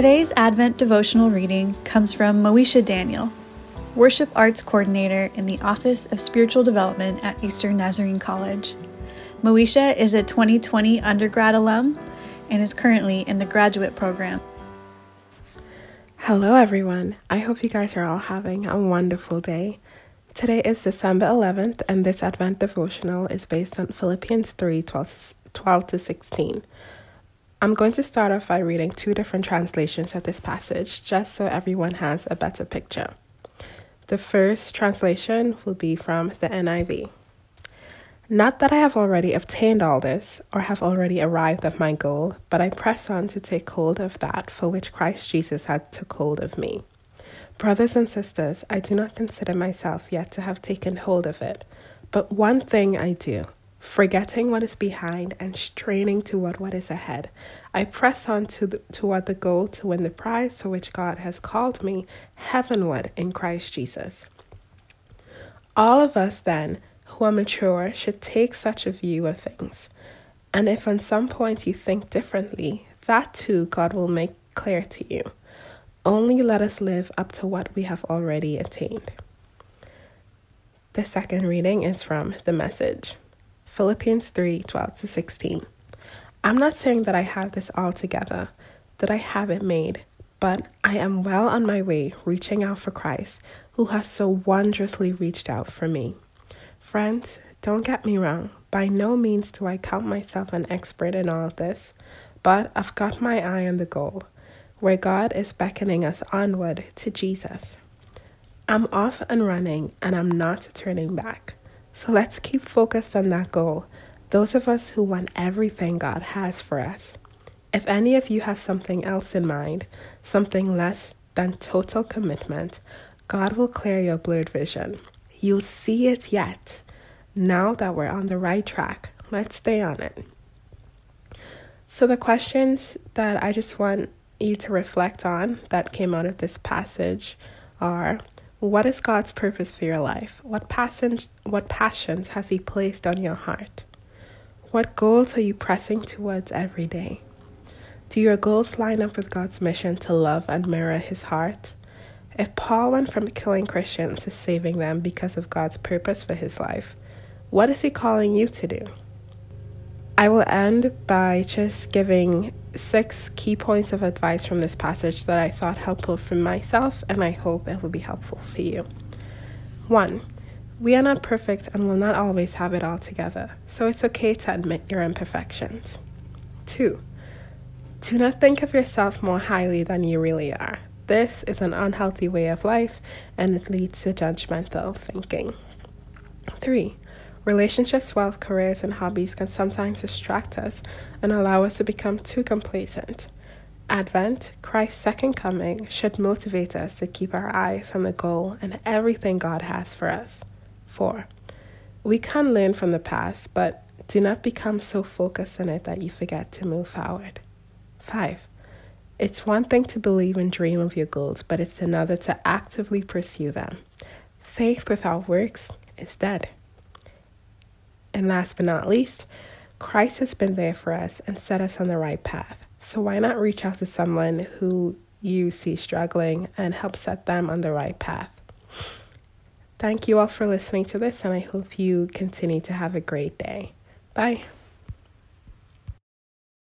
Today's Advent devotional reading comes from Moesha Daniel, Worship Arts Coordinator in the Office of Spiritual Development at Eastern Nazarene College. Moesha is a 2020 undergrad alum and is currently in the graduate program. Hello, everyone. I hope you guys are all having a wonderful day. Today is December 11th, and this Advent devotional is based on Philippians 3 12, 12 to 16. I'm going to start off by reading two different translations of this passage just so everyone has a better picture. The first translation will be from the NIV. Not that I have already obtained all this or have already arrived at my goal, but I press on to take hold of that for which Christ Jesus had took hold of me. Brothers and sisters, I do not consider myself yet to have taken hold of it, but one thing I do Forgetting what is behind and straining toward what is ahead, I press on to the, toward the goal to win the prize for which God has called me heavenward in Christ Jesus. All of us, then, who are mature, should take such a view of things. And if on some point you think differently, that too God will make clear to you. Only let us live up to what we have already attained. The second reading is from the message. Philippians 3 12 to 16. I'm not saying that I have this all together, that I have it made, but I am well on my way reaching out for Christ, who has so wondrously reached out for me. Friends, don't get me wrong, by no means do I count myself an expert in all this, but I've got my eye on the goal, where God is beckoning us onward to Jesus. I'm off and running, and I'm not turning back. So let's keep focused on that goal, those of us who want everything God has for us. If any of you have something else in mind, something less than total commitment, God will clear your blurred vision. You'll see it yet. Now that we're on the right track, let's stay on it. So, the questions that I just want you to reflect on that came out of this passage are what is God's purpose for your life? What passions, what passions has He placed on your heart? What goals are you pressing towards every day? Do your goals line up with God's mission to love and mirror His heart? If Paul went from killing Christians to saving them because of God's purpose for his life, what is He calling you to do? I will end by just giving six key points of advice from this passage that I thought helpful for myself, and I hope it will be helpful for you. One, we are not perfect and will not always have it all together, so it's okay to admit your imperfections. Two, do not think of yourself more highly than you really are. This is an unhealthy way of life and it leads to judgmental thinking. Three, Relationships, wealth, careers, and hobbies can sometimes distract us and allow us to become too complacent. Advent, Christ's second coming, should motivate us to keep our eyes on the goal and everything God has for us. 4. We can learn from the past, but do not become so focused on it that you forget to move forward. 5. It's one thing to believe and dream of your goals, but it's another to actively pursue them. Faith without works is dead. And last but not least, Christ has been there for us and set us on the right path. So why not reach out to someone who you see struggling and help set them on the right path? Thank you all for listening to this, and I hope you continue to have a great day. Bye.